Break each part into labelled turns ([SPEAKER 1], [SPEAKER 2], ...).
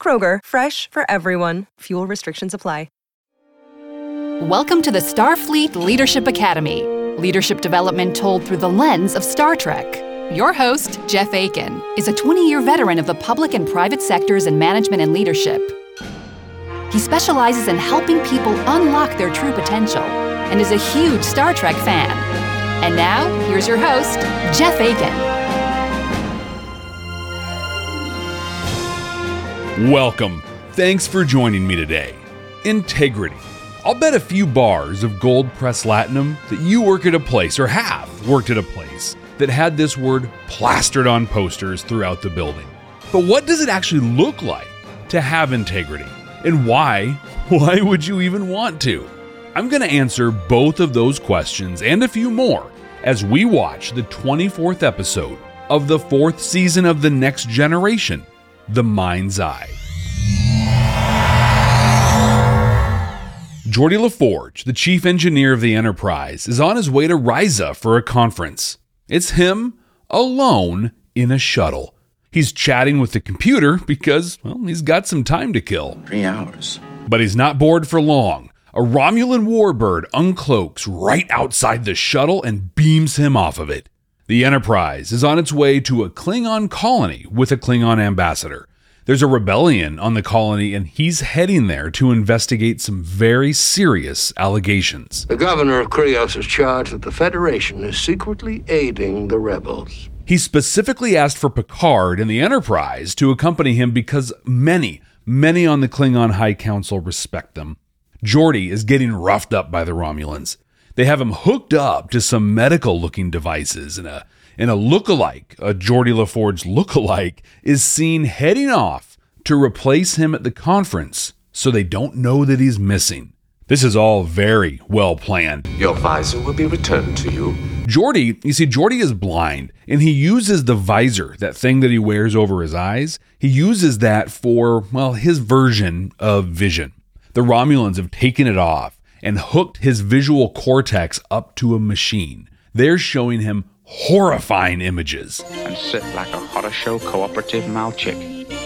[SPEAKER 1] Kroger, fresh for everyone. Fuel restrictions apply.
[SPEAKER 2] Welcome to the Starfleet Leadership Academy, leadership development told through the lens of Star Trek. Your host, Jeff Aiken, is a 20 year veteran of the public and private sectors in management and leadership. He specializes in helping people unlock their true potential and is a huge Star Trek fan. And now, here's your host, Jeff Aiken.
[SPEAKER 3] Welcome. Thanks for joining me today. Integrity. I'll bet a few bars of gold press latinum that you work at a place or have worked at a place that had this word plastered on posters throughout the building. But what does it actually look like to have integrity? And why? Why would you even want to? I'm going to answer both of those questions and a few more as we watch the 24th episode of the fourth season of The Next Generation, The Mind's Eye. Geordi LaForge, the chief engineer of the Enterprise, is on his way to Risa for a conference. It's him alone in a shuttle. He's chatting with the computer because, well, he's got some time to kill.
[SPEAKER 4] Three hours.
[SPEAKER 3] But he's not bored for long. A Romulan warbird uncloaks right outside the shuttle and beams him off of it. The Enterprise is on its way to a Klingon colony with a Klingon ambassador. There's a rebellion on the colony, and he's heading there to investigate some very serious allegations.
[SPEAKER 5] The governor of Krios is charged that the Federation is secretly aiding the rebels.
[SPEAKER 3] He specifically asked for Picard and the Enterprise to accompany him because many, many on the Klingon High Council respect them. Geordi is getting roughed up by the Romulans. They have him hooked up to some medical looking devices, and a, and a look-alike, a Geordi LaForge look-alike, is seen heading off to replace him at the conference so they don't know that he's missing. This is all very well planned.
[SPEAKER 4] Your visor will be returned to you.
[SPEAKER 3] Geordi, you see, Geordi is blind, and he uses the visor, that thing that he wears over his eyes, he uses that for, well, his version of vision. The Romulans have taken it off and hooked his visual cortex up to a machine. They're showing him horrifying images.
[SPEAKER 6] and sit like a horror show cooperative malchick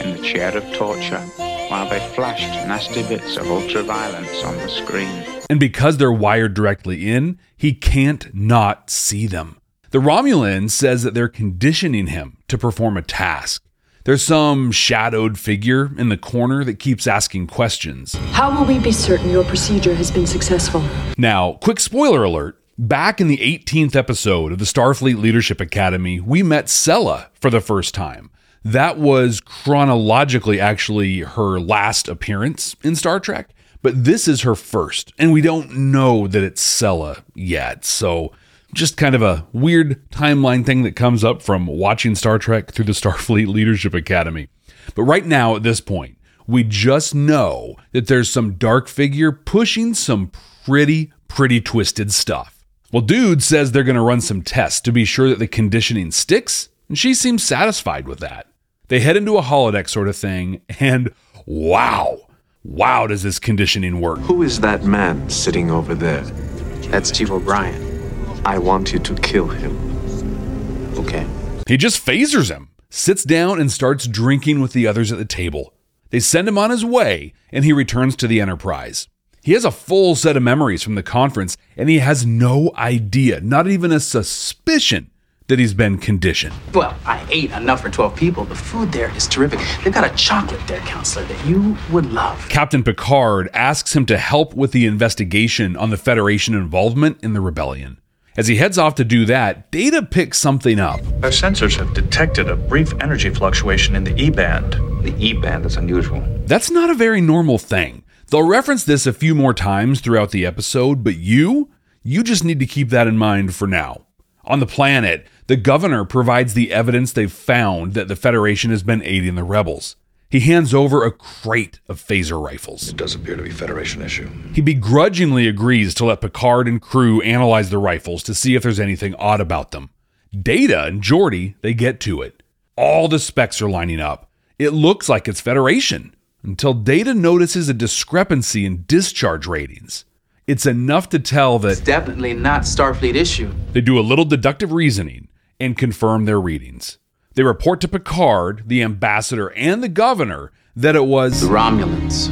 [SPEAKER 6] in the chair of torture while they flashed nasty bits of ultraviolence on the screen.
[SPEAKER 3] And because they're wired directly in, he can't not see them. The Romulan says that they're conditioning him to perform a task. There's some shadowed figure in the corner that keeps asking questions.
[SPEAKER 7] How will we be certain your procedure has been successful?
[SPEAKER 3] Now, quick spoiler alert. Back in the 18th episode of the Starfleet Leadership Academy, we met Sela for the first time. That was chronologically actually her last appearance in Star Trek, but this is her first, and we don't know that it's Sela yet. So, just kind of a weird timeline thing that comes up from watching Star Trek through the Starfleet Leadership Academy. But right now, at this point, we just know that there's some dark figure pushing some pretty, pretty twisted stuff. Well, Dude says they're going to run some tests to be sure that the conditioning sticks, and she seems satisfied with that. They head into a holodeck sort of thing, and wow, wow, does this conditioning work.
[SPEAKER 4] Who is that man sitting over there?
[SPEAKER 6] That's Chief O'Brien.
[SPEAKER 4] I want you to kill him.
[SPEAKER 6] Okay.
[SPEAKER 3] He just phasers him, sits down, and starts drinking with the others at the table. They send him on his way, and he returns to the Enterprise. He has a full set of memories from the conference, and he has no idea, not even a suspicion, that he's been conditioned.
[SPEAKER 8] Well, I ate enough for 12 people. The food there is terrific. They've got a chocolate there, counselor, that you would love.
[SPEAKER 3] Captain Picard asks him to help with the investigation on the Federation involvement in the rebellion. As he heads off to do that, Data picks something up.
[SPEAKER 9] Our sensors have detected a brief energy fluctuation in the E band.
[SPEAKER 6] The E band is unusual.
[SPEAKER 3] That's not a very normal thing. They'll reference this a few more times throughout the episode, but you, you just need to keep that in mind for now. On the planet, the governor provides the evidence they've found that the Federation has been aiding the rebels. He hands over a crate of phaser rifles.
[SPEAKER 10] It does appear to be Federation issue.
[SPEAKER 3] He begrudgingly agrees to let Picard and crew analyze the rifles to see if there's anything odd about them. Data and Geordi, they get to it. All the specs are lining up. It looks like it's Federation until Data notices a discrepancy in discharge ratings. It's enough to tell that
[SPEAKER 8] It's definitely not Starfleet issue.
[SPEAKER 3] they do a little deductive reasoning and confirm their readings. They report to Picard, the ambassador, and the governor that it was
[SPEAKER 8] The Romulans.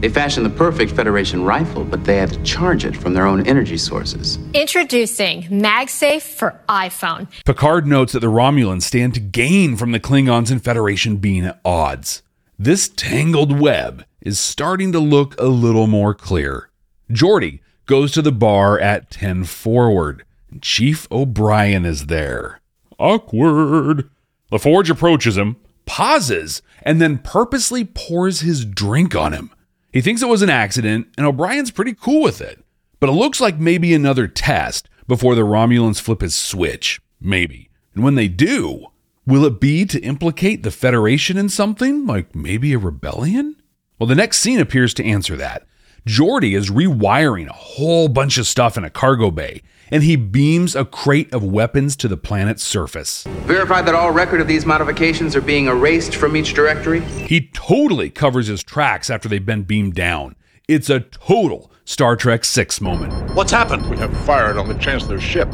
[SPEAKER 8] They fashioned the perfect Federation rifle, but they had to charge it from their own energy sources.
[SPEAKER 11] Introducing MagSafe for iPhone.
[SPEAKER 3] Picard notes that the Romulans stand to gain from the Klingons and Federation being at odds. This tangled web is starting to look a little more clear. Geordi goes to the bar at 10 forward. Chief O'Brien is there. Awkward. LaForge approaches him, pauses, and then purposely pours his drink on him. He thinks it was an accident, and O'Brien's pretty cool with it. But it looks like maybe another test before the Romulans flip his switch. Maybe. And when they do, will it be to implicate the Federation in something, like maybe a rebellion? Well, the next scene appears to answer that. Geordi is rewiring a whole bunch of stuff in a cargo bay, and he beams a crate of weapons to the planet's surface.
[SPEAKER 8] Verify that all record of these modifications are being erased from each directory.
[SPEAKER 3] He totally covers his tracks after they've been beamed down. It's a total Star Trek 6 moment.
[SPEAKER 10] What's happened?
[SPEAKER 12] We have fired on the Chancellor's ship.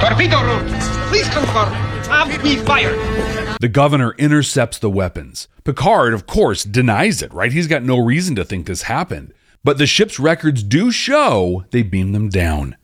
[SPEAKER 13] Torpedo room, please confirm. Have we fired?
[SPEAKER 3] The governor intercepts the weapons. Picard, of course, denies it, right? He's got no reason to think this happened. But the ship's records do show they beam them down.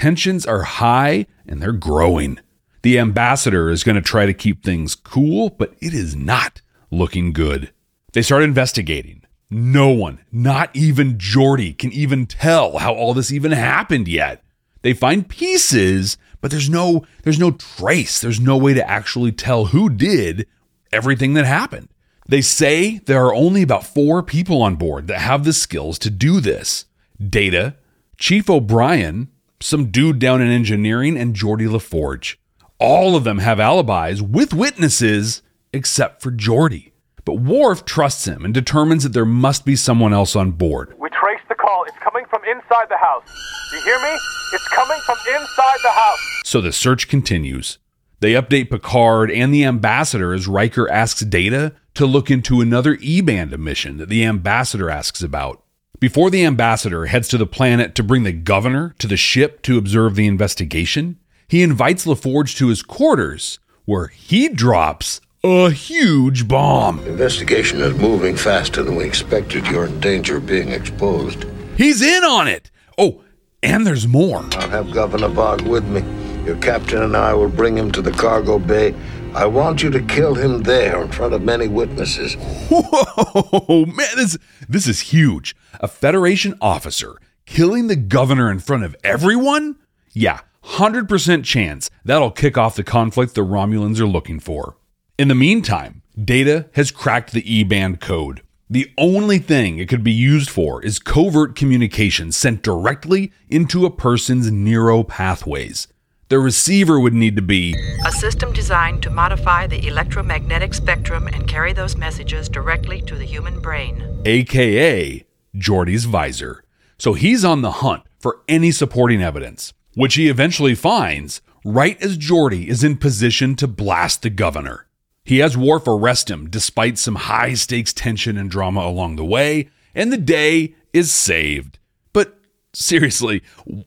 [SPEAKER 3] Tensions are high and they're growing. The ambassador is going to try to keep things cool, but it is not looking good. They start investigating. No one, not even Geordi, can even tell how all this even happened yet. They find pieces, but there's no there's no trace. There's no way to actually tell who did everything that happened. They say there are only about 4 people on board that have the skills to do this. Data, Chief O'Brien, some dude down in engineering and Geordi LaForge. All of them have alibis with witnesses except for Geordi. But Worf trusts him and determines that there must be someone else on board.
[SPEAKER 14] We traced the call. It's coming from inside the house. You hear me? It's coming from inside the house.
[SPEAKER 3] So the search continues. They update Picard and the ambassador as Riker asks Data to look into another E band emission that the ambassador asks about. Before the ambassador heads to the planet to bring the governor to the ship to observe the investigation, he invites LaForge to his quarters, where he drops a huge bomb.
[SPEAKER 5] The investigation is moving faster than we expected. You're in danger of being exposed.
[SPEAKER 3] He's in on it! Oh, and there's more.
[SPEAKER 5] I'll have Governor Vagh with me. Your captain and I will bring him to the cargo bay. I want you to kill him there in front of many witnesses.
[SPEAKER 3] Whoa, man, this, this is huge. A Federation officer killing the governor in front of everyone? Yeah, 100% chance that'll kick off the conflict the Romulans are looking for. In the meantime, Data has cracked the E band code. The only thing it could be used for is covert communication sent directly into a person's neuro pathways. The receiver would need to be
[SPEAKER 15] a system designed to modify the electromagnetic spectrum and carry those messages directly to the human brain,
[SPEAKER 3] aka Geordi's visor. So he's on the hunt for any supporting evidence, which he eventually finds right as Geordi is in position to blast the governor. He has Worf arrest him despite some high stakes tension and drama along the way, and the day is saved. Seriously,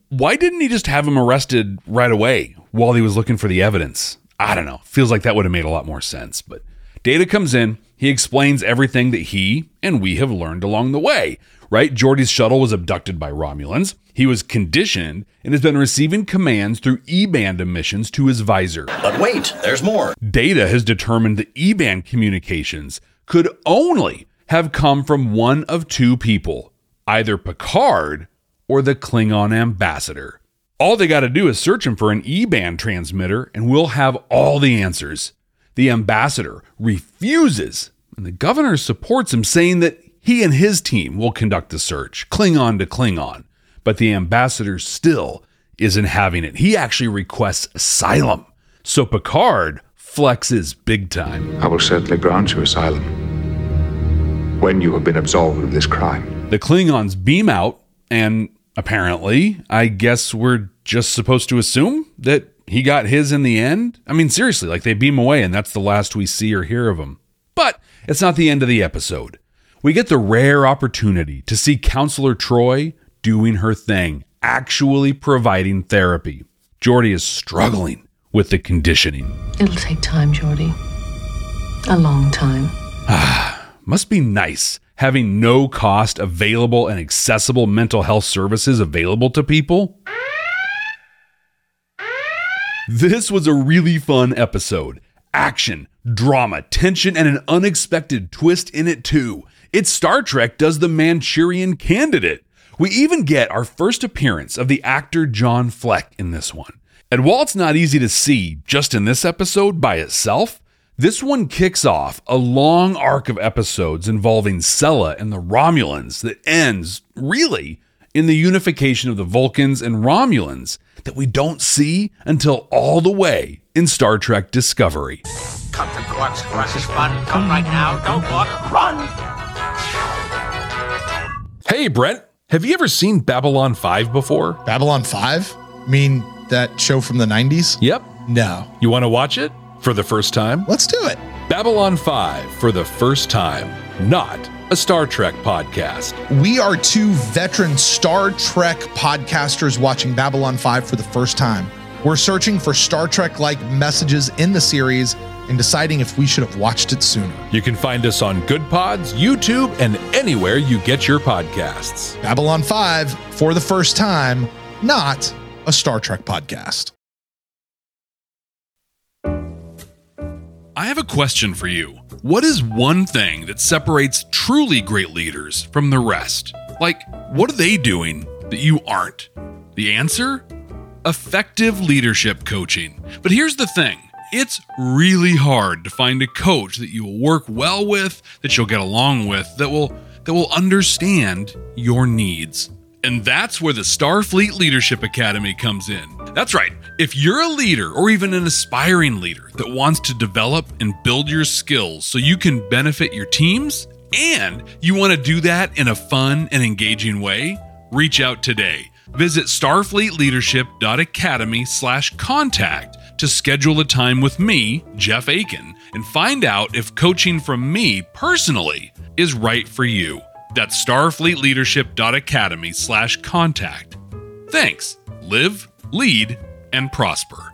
[SPEAKER 3] why didn't he just have him arrested right away while he was looking for the evidence? I don't know. Feels like that would have made a lot more sense. But Data comes in, He explains everything that he and we have learned along the way, right? Geordi's shuttle was abducted by Romulans. He was conditioned and has been receiving commands through E band emissions to his visor.
[SPEAKER 16] But wait, there's more.
[SPEAKER 3] Data has determined that E band communications could only have come from one of two people either Picard or the Klingon ambassador. All they got to do is search him for an E band transmitter, and we'll have all the answers. The ambassador refuses, and the governor supports him, saying that he and his team will conduct the search, Klingon to Klingon. But the ambassador still isn't having it. He actually requests asylum. So Picard flexes big time.
[SPEAKER 17] I will certainly grant you asylum when you have been absolved of this crime.
[SPEAKER 3] The Klingons beam out, and apparently, I guess we're just supposed to assume that he got his in the end. I mean, seriously, like they beam away, and that's the last we see or hear of him. But it's not the end of the episode. We get the rare opportunity to see Counselor Troi doing her thing, actually providing therapy. Geordi is struggling with the conditioning.
[SPEAKER 7] It'll take time, Geordi. A long time.
[SPEAKER 3] Ah, must be nice having no cost available and accessible mental health services available to people. This was a really fun episode. Action, drama, tension, and an unexpected twist in it, too. It's Star Trek does the Manchurian candidate. We even get our first appearance of the actor John Fleck in this one. And while it's not easy to see just in this episode by itself, this one kicks off a long arc of episodes involving Sela and the Romulans that ends, really, in the unification of the Vulcans and Romulans that we don't see until all the way in Star Trek Discovery.
[SPEAKER 13] Come to Quark's Quark's is fun. Come right now. Don't walk. Run!
[SPEAKER 18] Hey, Brent, have you ever seen Babylon 5 before?
[SPEAKER 19] Babylon 5? Mean that show from the 90s?
[SPEAKER 18] Yep.
[SPEAKER 19] No.
[SPEAKER 18] You want to watch it for the first time?
[SPEAKER 19] Let's do it.
[SPEAKER 18] Babylon 5 for the first time, not a Star Trek podcast.
[SPEAKER 19] We are two veteran Star Trek podcasters watching Babylon 5 for the first time. We're searching for Star Trek like messages in the series and deciding if we should have watched it sooner.
[SPEAKER 18] You can find us on Goodpods, YouTube, and anywhere you get your podcasts.
[SPEAKER 19] Babylon 5 for the first time, not a Star Trek podcast.
[SPEAKER 3] I have a question for you. What is one thing that separates truly great leaders from the rest? Like, what are they doing that you aren't? The answer? Effective leadership coaching. But here's the thing it's really hard to find a coach that you will work well with, that you'll get along with, that will that will understand your needs. And that's where the Starfleet Leadership Academy comes in. That's right. If you're a leader or even an aspiring leader that wants to develop and build your skills so you can benefit your teams and you want to do that in a fun and engaging way, reach out today. Visit starfleetleadership.academy slash contact to schedule a time with me, Jeff Aiken, and find out if coaching from me personally is right for you. That's starfleetleadership.academy slash contact. Thanks. Live, lead, and prosper.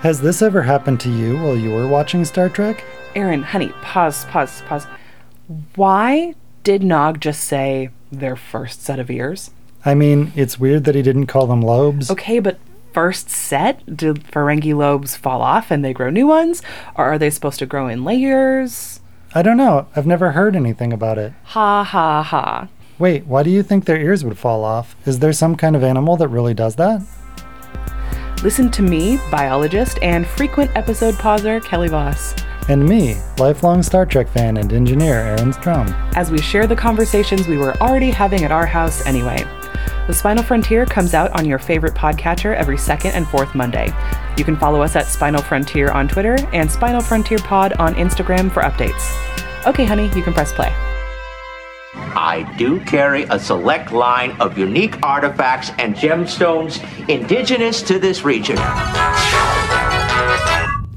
[SPEAKER 20] Has this ever happened to you while you were watching Star Trek?
[SPEAKER 21] Aaron, honey, pause, pause, pause. Why did Nog just say their first set of ears?
[SPEAKER 20] I mean, it's weird that he didn't call them lobes.
[SPEAKER 21] Okay, but first set? Do Ferengi lobes fall off and they grow new ones? Or are they supposed to grow in layers?
[SPEAKER 20] I don't know. I've never heard anything about it.
[SPEAKER 21] Ha ha ha.
[SPEAKER 20] Wait, why do you think their ears would fall off? Is there some kind of animal that really does that?
[SPEAKER 21] Listen to me, biologist and frequent episode pauser Kelly Voss.
[SPEAKER 20] And me, lifelong Star Trek fan and engineer Aaron Strom.
[SPEAKER 21] As we share the conversations we were already having at our house anyway. The Spinal Frontier comes out on your favorite podcatcher every second and fourth Monday. You can follow us at Spinal Frontier on Twitter and Spinal Frontier Pod on Instagram for updates. Okay, honey, you can press play.
[SPEAKER 22] I do carry a select line of unique artifacts and gemstones indigenous to this region.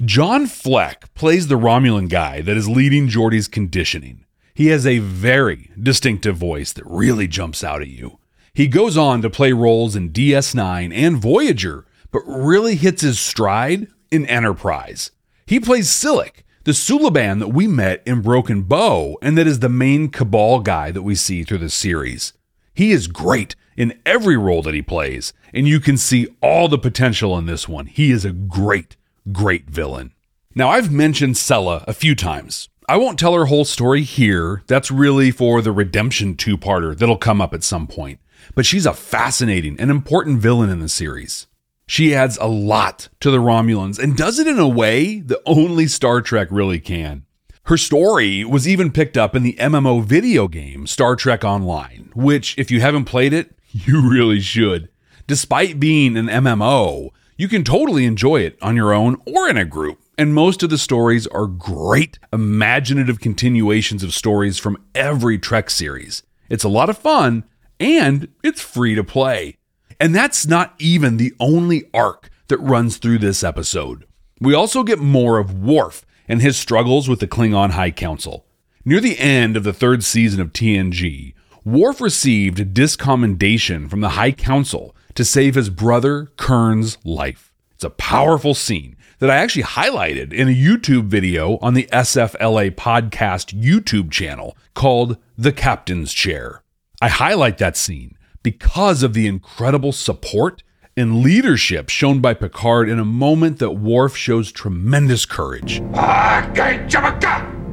[SPEAKER 3] John Fleck plays the Romulan guy that is leading Geordi's conditioning. He has a very distinctive voice that really jumps out at you. He goes on to play roles in DS9 and Voyager, but really hits his stride in Enterprise. He plays Silik, the Suliban that we met in Broken Bow, and that is the main Cabal guy that we see through the series. He is great in every role that he plays, and you can see all the potential in this one. He is a great, great villain. Now, I've mentioned Sela a few times. I won't tell her whole story here. That's really for the Redemption two parter that'll come up at some point. But she's a fascinating and important villain in the series. She adds a lot to the Romulans and does it in a way that only Star Trek really can. Her story was even picked up in the MMO video game Star Trek Online, which, if you haven't played it, you really should. Despite being an MMO, you can totally enjoy it on your own or in a group. And most of the stories are great, imaginative continuations of stories from every Trek series. It's a lot of fun and it's free to play. And that's not even the only arc that runs through this episode. We also get more of Worf and his struggles with the Klingon High Council. Near the end of the third season of TNG, Worf received discommendation from the High Council to save his brother Kurn's life. It's a powerful scene that I actually highlighted in a YouTube video on the SFLA podcast YouTube channel called The Captain's Chair. I highlight that scene because of the incredible support and leadership shown by Picard in a moment that Worf shows tremendous courage.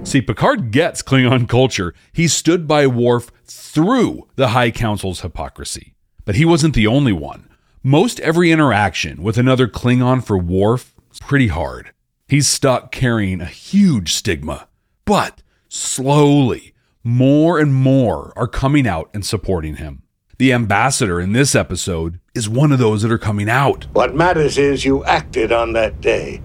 [SPEAKER 3] See, Picard gets Klingon culture. He stood by Worf through the High Council's hypocrisy. But he wasn't the only one. Most every interaction with another Klingon for Worf is pretty hard. He's stuck carrying a huge stigma. But slowly, more and more are coming out and supporting him. The ambassador in this episode is one of those that are coming out.
[SPEAKER 5] What matters is you acted on that day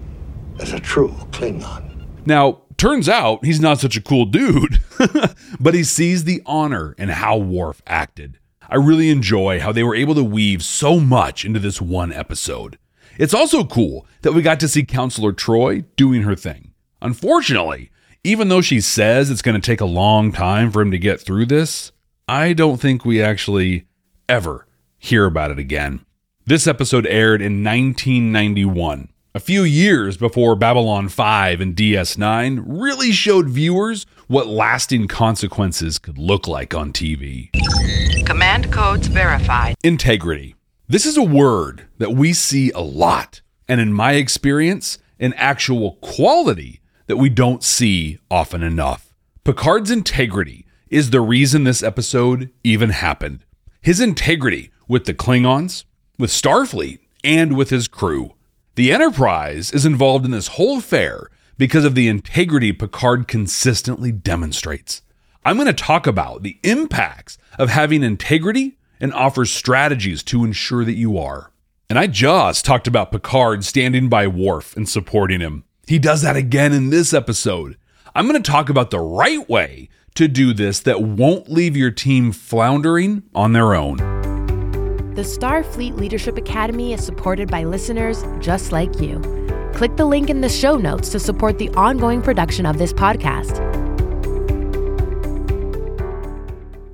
[SPEAKER 5] as a true Klingon.
[SPEAKER 3] Now, turns out he's not such a cool dude, but he sees the honor in how Worf acted. I really enjoy how they were able to weave so much into this one episode. It's also cool that we got to see Counselor Troi doing her thing. Unfortunately, even though she says it's going to take a long time for him to get through this, I don't think we actually ever hear about it again. This episode aired in 1991, a few years before Babylon 5 and DS9 really showed viewers what lasting consequences could look like on TV.
[SPEAKER 15] Command codes verified.
[SPEAKER 3] Integrity. This is a word that we see a lot, and in my experience, an actual quality that we don't see often enough. Picard's integrity is the reason this episode even happened. His integrity with the Klingons, with Starfleet, and with his crew. The Enterprise is involved in this whole affair because of the integrity Picard consistently demonstrates. I'm going to talk about the impacts of having integrity and offer strategies to ensure that you are. And I just talked about Picard standing by Worf and supporting him. He does that again in this episode. I'm going to talk about the right way to do this that won't leave your team floundering on their own.
[SPEAKER 23] The Starfleet Leadership Academy is supported by listeners just like you. Click the link in the show notes to support the ongoing production of this podcast.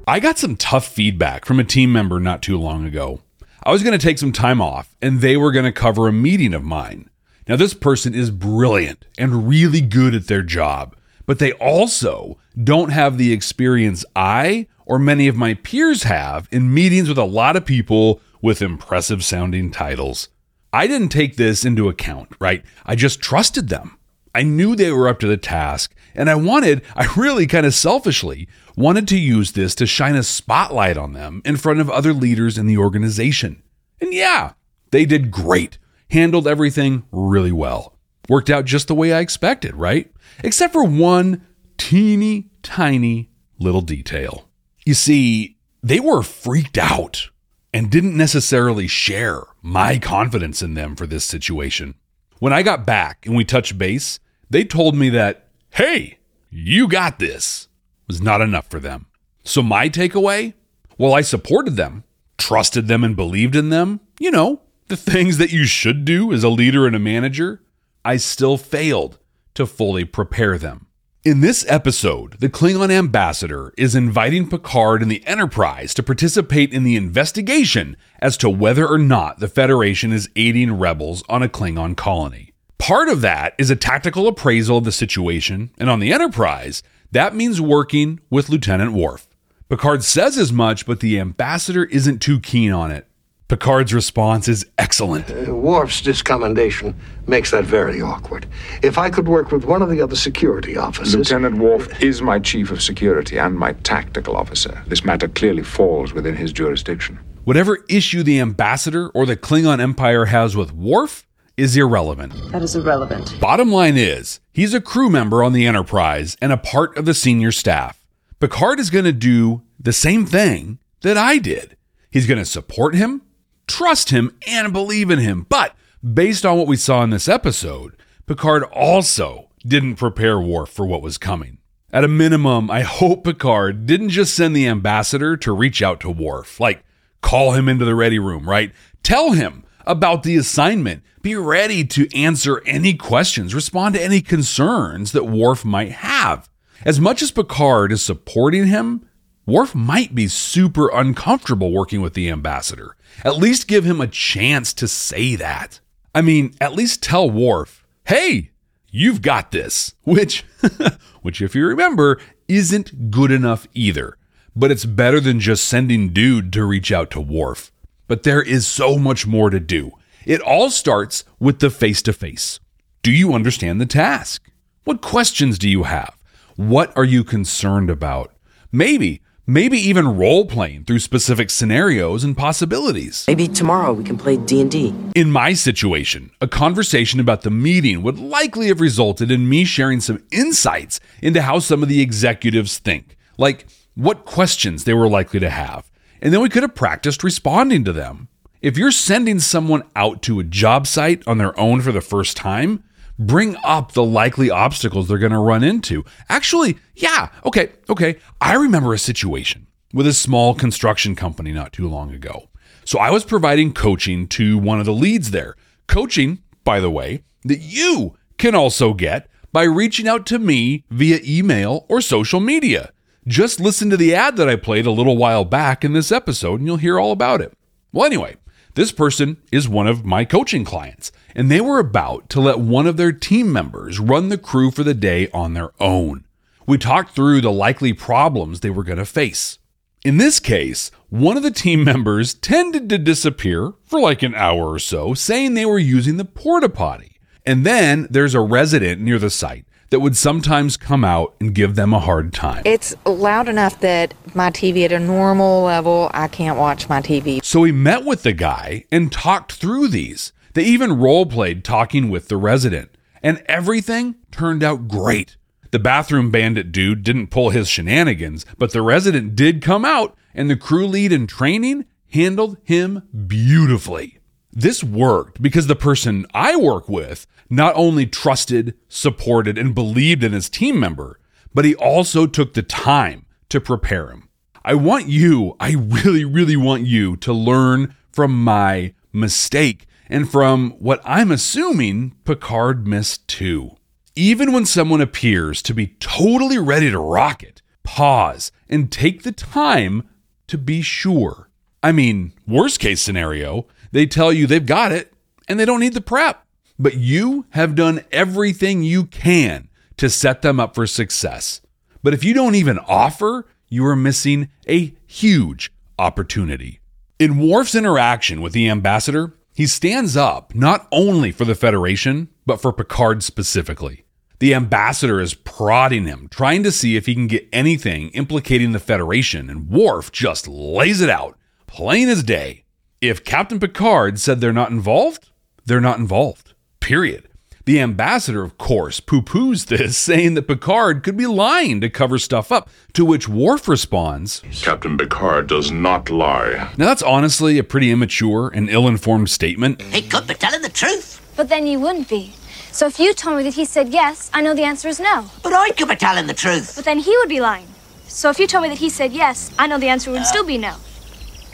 [SPEAKER 3] I got some tough feedback from a team member not too long ago. I was going to take some time off and they were going to cover a meeting of mine. Now, this person is brilliant and really good at their job, but they also don't have the experience I or many of my peers have in meetings with a lot of people with impressive sounding titles. I didn't take this into account, right? I just trusted them. I knew they were up to the task, and I wanted, I really kind of selfishly wanted to use this to shine a spotlight on them in front of other leaders in the organization. And yeah, they did great, handled everything really well. Worked out just the way I expected, right? Except for one teeny tiny little detail. You see, they were freaked out and didn't necessarily share my confidence in them for this situation. When I got back and we touched base, they told me that, hey, you got this, was not enough for them. So my takeaway? Well, I supported them, trusted them, and believed in them. You know, the things that you should do as a leader and a manager. I still failed to fully prepare them. In this episode, the Klingon ambassador is inviting Picard and the Enterprise to participate in the investigation as to whether or not the Federation is aiding rebels on a Klingon colony. Part of that is a tactical appraisal of the situation, and on the Enterprise, that means working with Lieutenant Worf. Picard says as much, but the ambassador isn't too keen on it. Picard's response is excellent.
[SPEAKER 5] Uh, Worf's discommendation makes that very awkward. If I could work with one of the other security officers.
[SPEAKER 17] Lieutenant Worf is my chief of security and my tactical officer. This matter clearly falls within his jurisdiction.
[SPEAKER 3] Whatever issue the ambassador or the Klingon Empire has with Worf is irrelevant.
[SPEAKER 24] That is irrelevant.
[SPEAKER 3] Bottom line is, he's a crew member on the Enterprise and a part of the senior staff. Picard is going to do the same thing that I did. He's going to support him, trust him, and believe in him. But based on what we saw in this episode, Picard also didn't prepare Worf for what was coming. At a minimum, I hope Picard didn't just send the ambassador to reach out to Worf, like call him into the ready room, right? Tell him about the assignment. Be ready to answer any questions, respond to any concerns that Worf might have. As much as Picard is supporting him, Worf might be super uncomfortable working with the ambassador. At least give him a chance to say that. I mean, at least tell Worf, hey, you've got this, which, which if you remember, isn't good enough either. But it's better than just sending Dude to reach out to Worf. But there is so much more to do. It all starts with the face to face. Do you understand the task? What questions do you have? What are you concerned about? Maybe, maybe even role playing through specific scenarios and possibilities.
[SPEAKER 24] Maybe tomorrow we can play D&D.
[SPEAKER 3] In my situation, a conversation about the meeting would likely have resulted in me sharing some insights into how some of the executives think, like what questions they were likely to have, and then we could have practiced responding to them. If you're sending someone out to a job site on their own for the first time, bring up the likely obstacles they're going to run into. Actually, yeah, okay, okay. I remember a situation with a small construction company not too long ago. So I was providing coaching to one of the leads there. Coaching, by the way, that you can also get by reaching out to me via email or social media. Just listen to the ad that I played a little while back in this episode and you'll hear all about it. Well, anyway, this person is one of my coaching clients, and they were about to let one of their team members run the crew for the day on their own. We talked through the likely problems they were going to face. In this case, one of the team members tended to disappear for like an hour or so, saying they were using the porta potty. And then there's a resident near the site that would sometimes come out and give them a hard time.
[SPEAKER 25] It's loud enough that my TV at a normal level, I can't watch my TV.
[SPEAKER 3] So we met with the guy and talked through these. They even role played talking with the resident, and everything turned out great. The bathroom bandit dude didn't pull his shenanigans, but the resident did come out, and the crew lead in training handled him beautifully. This worked because the person I work with not only trusted, supported, and believed in his team member, but he also took the time to prepare him. I want you, I really, really want you to learn from my mistake and from what I'm assuming Picard missed too. Even when someone appears to be totally ready to rock it, pause and take the time to be sure. I mean, worst case scenario, they tell you they've got it and they don't need the prep. But you have done everything you can to set them up for success. But if you don't even offer, you are missing a huge opportunity. In Worf's interaction with the ambassador, he stands up not only for the Federation, but for Picard specifically. The ambassador is prodding him, trying to see if he can get anything implicating the Federation, and Worf just lays it out, plain as day. If Captain Picard said they're not involved, they're not involved. Period. The ambassador, of course, poo poos this, saying that Picard could be lying to cover stuff up, to which Worf responds
[SPEAKER 12] Captain Picard does not lie.
[SPEAKER 3] Now, that's honestly a pretty immature and ill informed statement.
[SPEAKER 16] He could be telling the truth.
[SPEAKER 26] But then you wouldn't be. So if you told me that he said yes, I know the answer is no.
[SPEAKER 16] But I could be telling the truth.
[SPEAKER 26] But then he would be lying. So if you told me that he said yes, I know the answer would uh, still be no.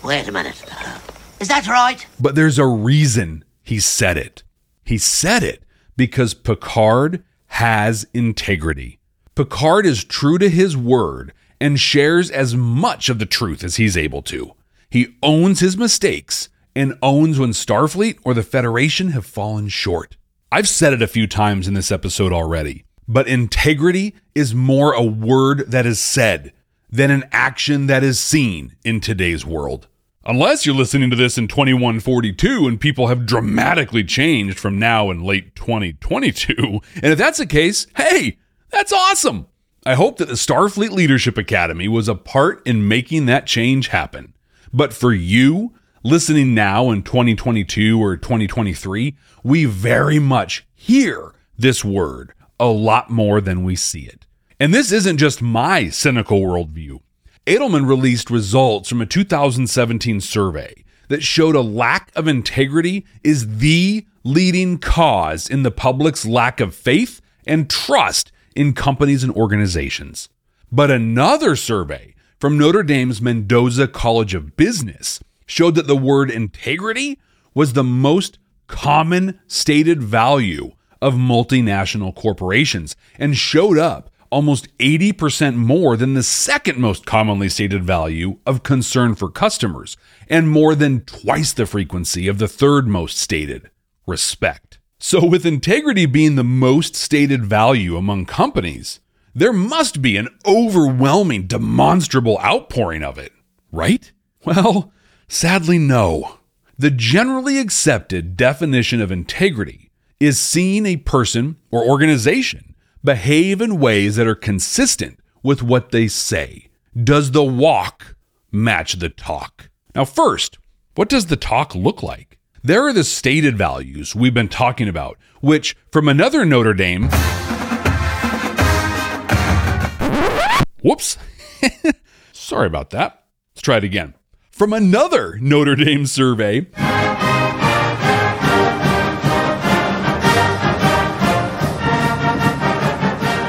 [SPEAKER 16] Wait a minute. Is that right?
[SPEAKER 3] But there's a reason he said it. He said it because Picard has integrity. Picard is true to his word and shares as much of the truth as he's able to. He owns his mistakes and owns when Starfleet or the Federation have fallen short. I've said it a few times in this episode already, but integrity is more a word that is said than an action that is seen in today's world. Unless you're listening to this in 2142 and people have dramatically changed from now in late 2022. And if that's the case, hey, that's awesome. I hope that the Starfleet Leadership Academy was a part in making that change happen. But for you, listening now in 2022 or 2023, we very much hear this word a lot more than we see it. And this isn't just my cynical worldview. Edelman released results from a 2017 survey that showed a lack of integrity is the leading cause in the public's lack of faith and trust in companies and organizations. But another survey from Notre Dame's Mendoza College of Business showed that the word integrity was the most common stated value of multinational corporations and showed up almost 80% more than the second most commonly stated value of concern for customers, and more than twice the frequency of the third most stated respect. So, with integrity being the most stated value among companies, there must be an overwhelming, demonstrable outpouring of it, right? Well, sadly, no. The generally accepted definition of integrity is seeing a person or organization behave in ways that are consistent with what they say. Does the walk match the talk? Now, first, what does the talk look like? There are the stated values we've been talking about, which from another Notre Dame. Whoops. Sorry about that. Let's try it again. From another Notre Dame survey.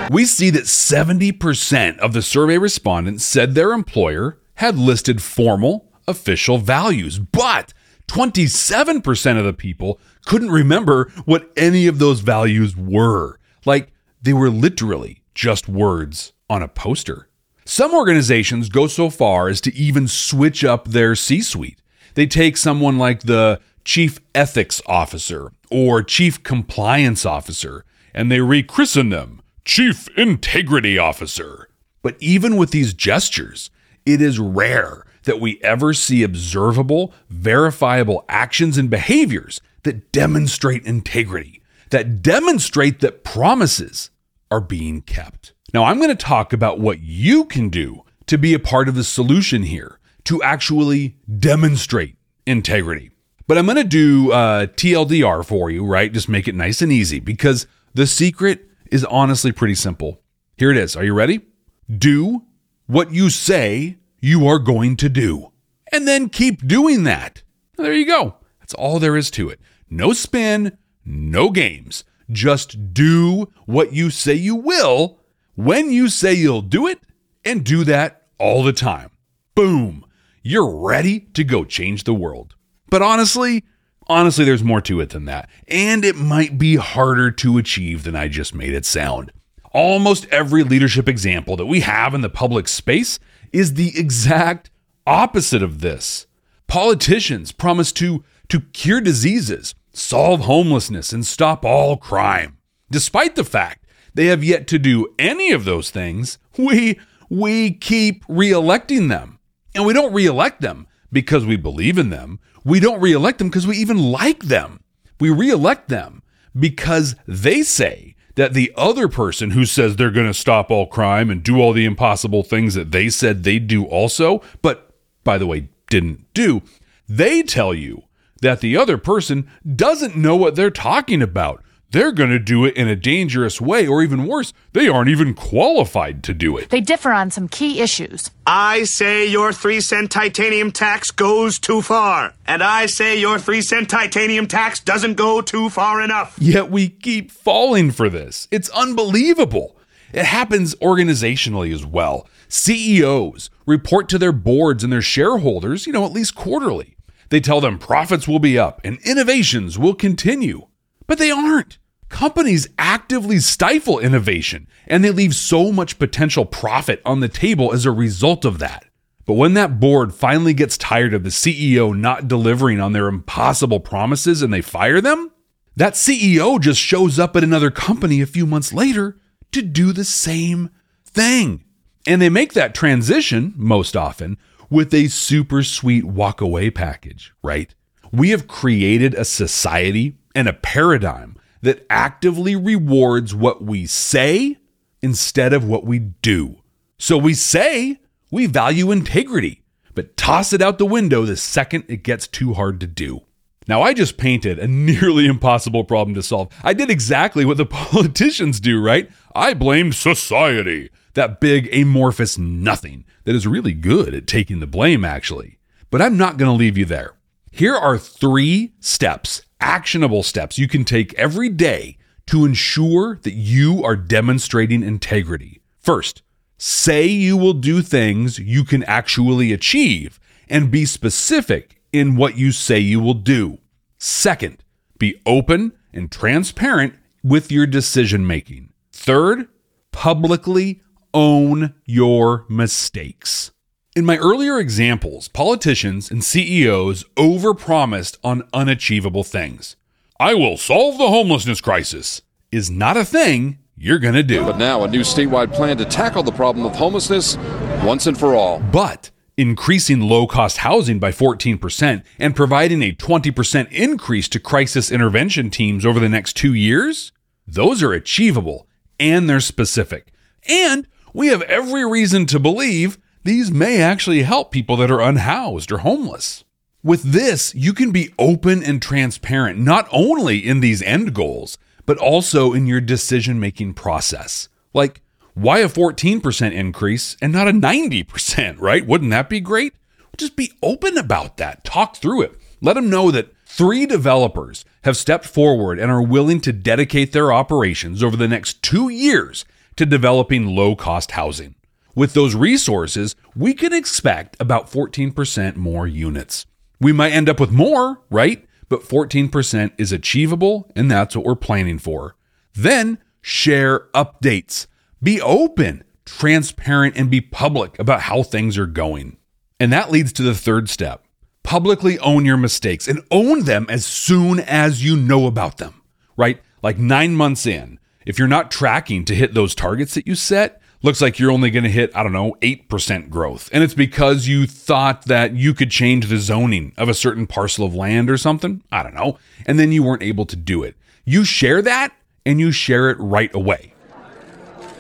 [SPEAKER 3] We see that 70% of the survey respondents said their employer had listed formal, official values, but 27% of the people couldn't remember what any of those values were. Like they were literally just words on a poster. Some organizations go so far as to even switch up their C suite. They take someone like the chief ethics officer or chief compliance officer and they rechristen them Chief Integrity Officer. But even with these gestures, it is rare that we ever see observable, verifiable actions and behaviors that demonstrate integrity, that demonstrate that promises are being kept. Now, I'm going to talk about what you can do to be a part of the solution here, to actually demonstrate integrity. But I'm going to do uh, TLDR for you, right? Just make it nice and easy because the secret is honestly pretty simple. Here it is. Are you ready? Do what you say you are going to do, and then keep doing that. There you go. That's all there is to it. No spin, no games. Just do what you say you will when you say you'll do it, and do that all the time. Boom. You're ready to go change the world. But honestly, Honestly, there's more to it than that, and it might be harder to achieve than I just made it sound. Almost every leadership example that we have in the public space is the exact opposite of this. Politicians promise to, to cure diseases, solve homelessness, and stop all crime. Despite the fact they have yet to do any of those things, we, we keep re-electing them. And we don't re-elect them because we believe in them. We don't reelect them because we even like them. We reelect them because they say that the other person who says they're going to stop all crime and do all the impossible things that they said they'd do also, but by the way, didn't do, they tell you that the other person doesn't know what they're talking about they're going to do it in a dangerous way, or even worse, they aren't even qualified to do it.
[SPEAKER 27] They differ on some key issues.
[SPEAKER 28] I say your three cent titanium tax goes too far. And I say your three cent titanium tax doesn't go too far enough.
[SPEAKER 3] Yet we keep falling for this. It's unbelievable. It happens organizationally as well. CEOs report to their boards and their shareholders, you know, at least quarterly. They tell them profits will be up and innovations will continue. But they aren't. Companies actively stifle innovation and they leave so much potential profit on the table as a result of that. But when that board finally gets tired of the CEO not delivering on their impossible promises and they fire them, that CEO just shows up at another company a few months later to do the same thing. And they make that transition most often with a super sweet walk away package, right? We have created a society and a paradigm that actively rewards what we say instead of what we do. So we say we value integrity, but toss it out the window the second it gets too hard to do. Now, I just painted a nearly impossible problem to solve. I did exactly what the politicians do, right? I blame society, that big amorphous nothing that is really good at taking the blame, actually. But I'm not going to leave you there. Here are three steps, actionable steps you can take every day to ensure that you are demonstrating integrity. First, say you will do things you can actually achieve and be specific in what you say you will do. Second, be open and transparent with your decision making. Third, publicly own your mistakes. In my earlier examples, politicians and CEOs overpromised on unachievable things. I will solve the homelessness crisis is not a thing you're going to do.
[SPEAKER 29] But now a new statewide plan to tackle the problem of homelessness once and for all.
[SPEAKER 3] But increasing low cost housing by 14% and providing a 20% increase to crisis intervention teams over the next two years, those are achievable and they're specific. And we have every reason to believe these may actually help people that are unhoused or homeless. With this, you can be open and transparent, not only in these end goals, but also in your decision making process. Like, why a 14% increase and not a 90%, right? Wouldn't that be great? Just be open about that. Talk through it. Let them know that three developers have stepped forward and are willing to dedicate their operations over the next two years to developing low cost housing. With those resources, we can expect about 14% more units. We might end up with more, right? But 14% is achievable, and that's what we're planning for. Then share updates. Be open, transparent, and be public about how things are going. And that leads to the third step publicly own your mistakes and own them as soon as you know about them, right? Like nine months in, if you're not tracking to hit those targets that you set, looks like you're only going to hit, I don't know, 8% growth. And it's because you thought that you could change the zoning of a certain parcel of land or something. I don't know. And then you weren't able to do it. You share that and you share it right away.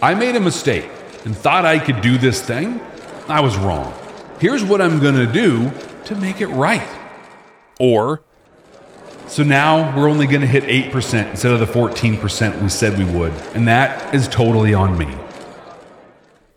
[SPEAKER 3] I made a mistake and thought I could do this thing. I was wrong. Here's what I'm going to do to make it right. Or, so now we're only going to hit 8% instead of the 14% we said we would. And that is totally on me.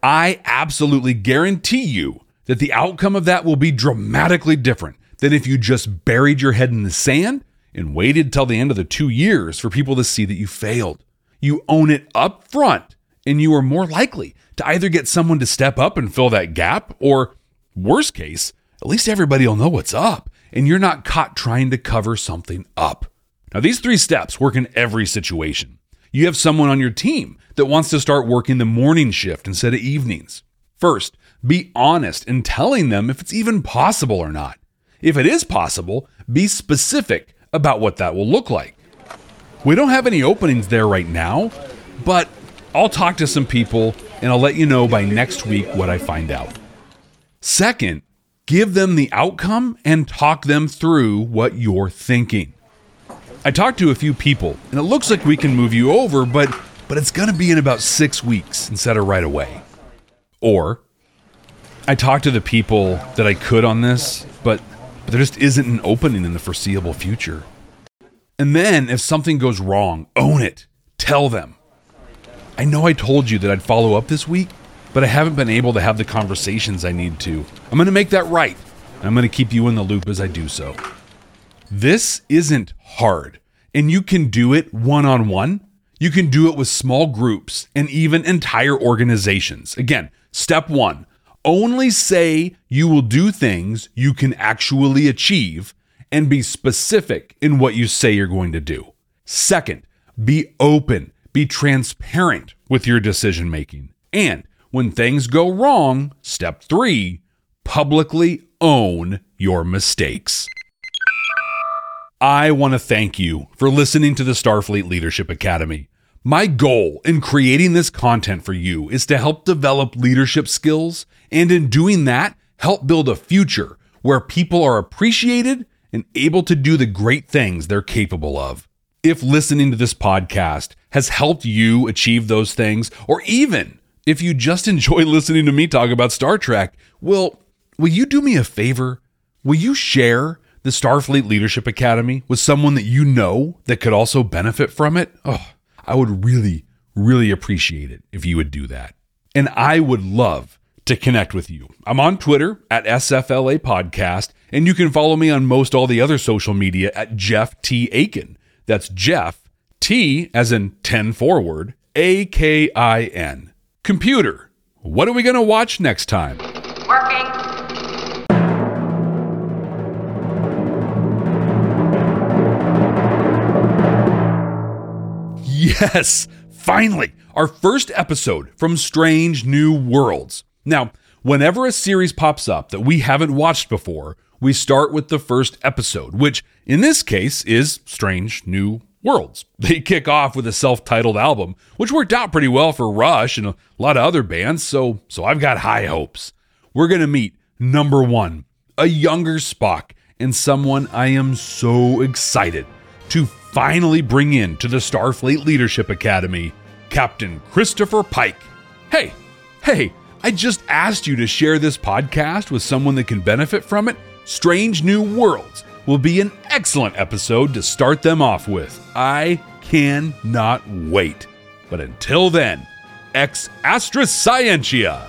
[SPEAKER 3] I absolutely guarantee you that the outcome of that will be dramatically different than if you just buried your head in the sand and waited till the end of the two years for people to see that you failed. You own it up front, and you are more likely to either get someone to step up and fill that gap, or worst case, at least everybody will know what's up, and you're not caught trying to cover something up. Now, these three steps work in every situation. You have someone on your team that wants to start working the morning shift instead of evenings. First, be honest in telling them if it's even possible or not. If it is possible, be specific about what that will look like. We don't have any openings there right now, but I'll talk to some people and I'll let you know by next week what I find out. Second, give them the outcome and talk them through what you're thinking. I talked to a few people and it looks like we can move you over, but but it's going to be in about 6 weeks instead of right away. Or I talked to the people that I could on this, but but there just isn't an opening in the foreseeable future. And then if something goes wrong, own it. Tell them. I know I told you that I'd follow up this week, but I haven't been able to have the conversations I need to. I'm going to make that right. I'm going to keep you in the loop as I do so. This isn't hard, and you can do it one on one. You can do it with small groups and even entire organizations. Again, step one only say you will do things you can actually achieve and be specific in what you say you're going to do. Second, be open, be transparent with your decision making. And when things go wrong, step three, publicly own your mistakes. I want to thank you for listening to the Starfleet Leadership Academy. My goal in creating this content for you is to help develop leadership skills, and in doing that, help build a future where people are appreciated and able to do the great things they're capable of. If listening to this podcast has helped you achieve those things, or even if you just enjoy listening to me talk about Star Trek, well, will you do me a favor? Will you share the Starfleet Leadership Academy with someone that you know that could also benefit from it? Oh, I would really, really appreciate it if you would do that. And I would love to connect with you. I'm on Twitter at SFLA Podcast, and you can follow me on most all the other social media at Jeff T. Akin. That's Jeff T as in 10 forward, A K I N. Computer, what are we going to watch next time? Yes, finally, our first episode from Strange New Worlds. Now, whenever a series pops up that we haven't watched before, we start with the first episode, which in this case is Strange New Worlds. They kick off with a self-titled album, which worked out pretty well for Rush and a lot of other bands, so so I've got high hopes. We're going to meet number 1, a younger Spock and someone I am so excited to finally bring in to the Starfleet Leadership Academy, Captain Christopher Pike. Hey, hey, I just asked you to share this podcast with someone that can benefit from it. Strange New Worlds will be an excellent episode to start them off with. I cannot wait. But until then, ex Astra Scientia.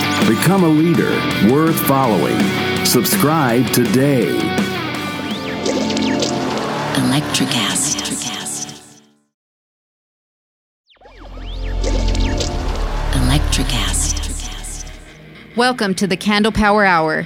[SPEAKER 30] Become a leader worth following. Subscribe today.
[SPEAKER 31] Electricast. Electricast.
[SPEAKER 32] Welcome to the Candle Power Hour.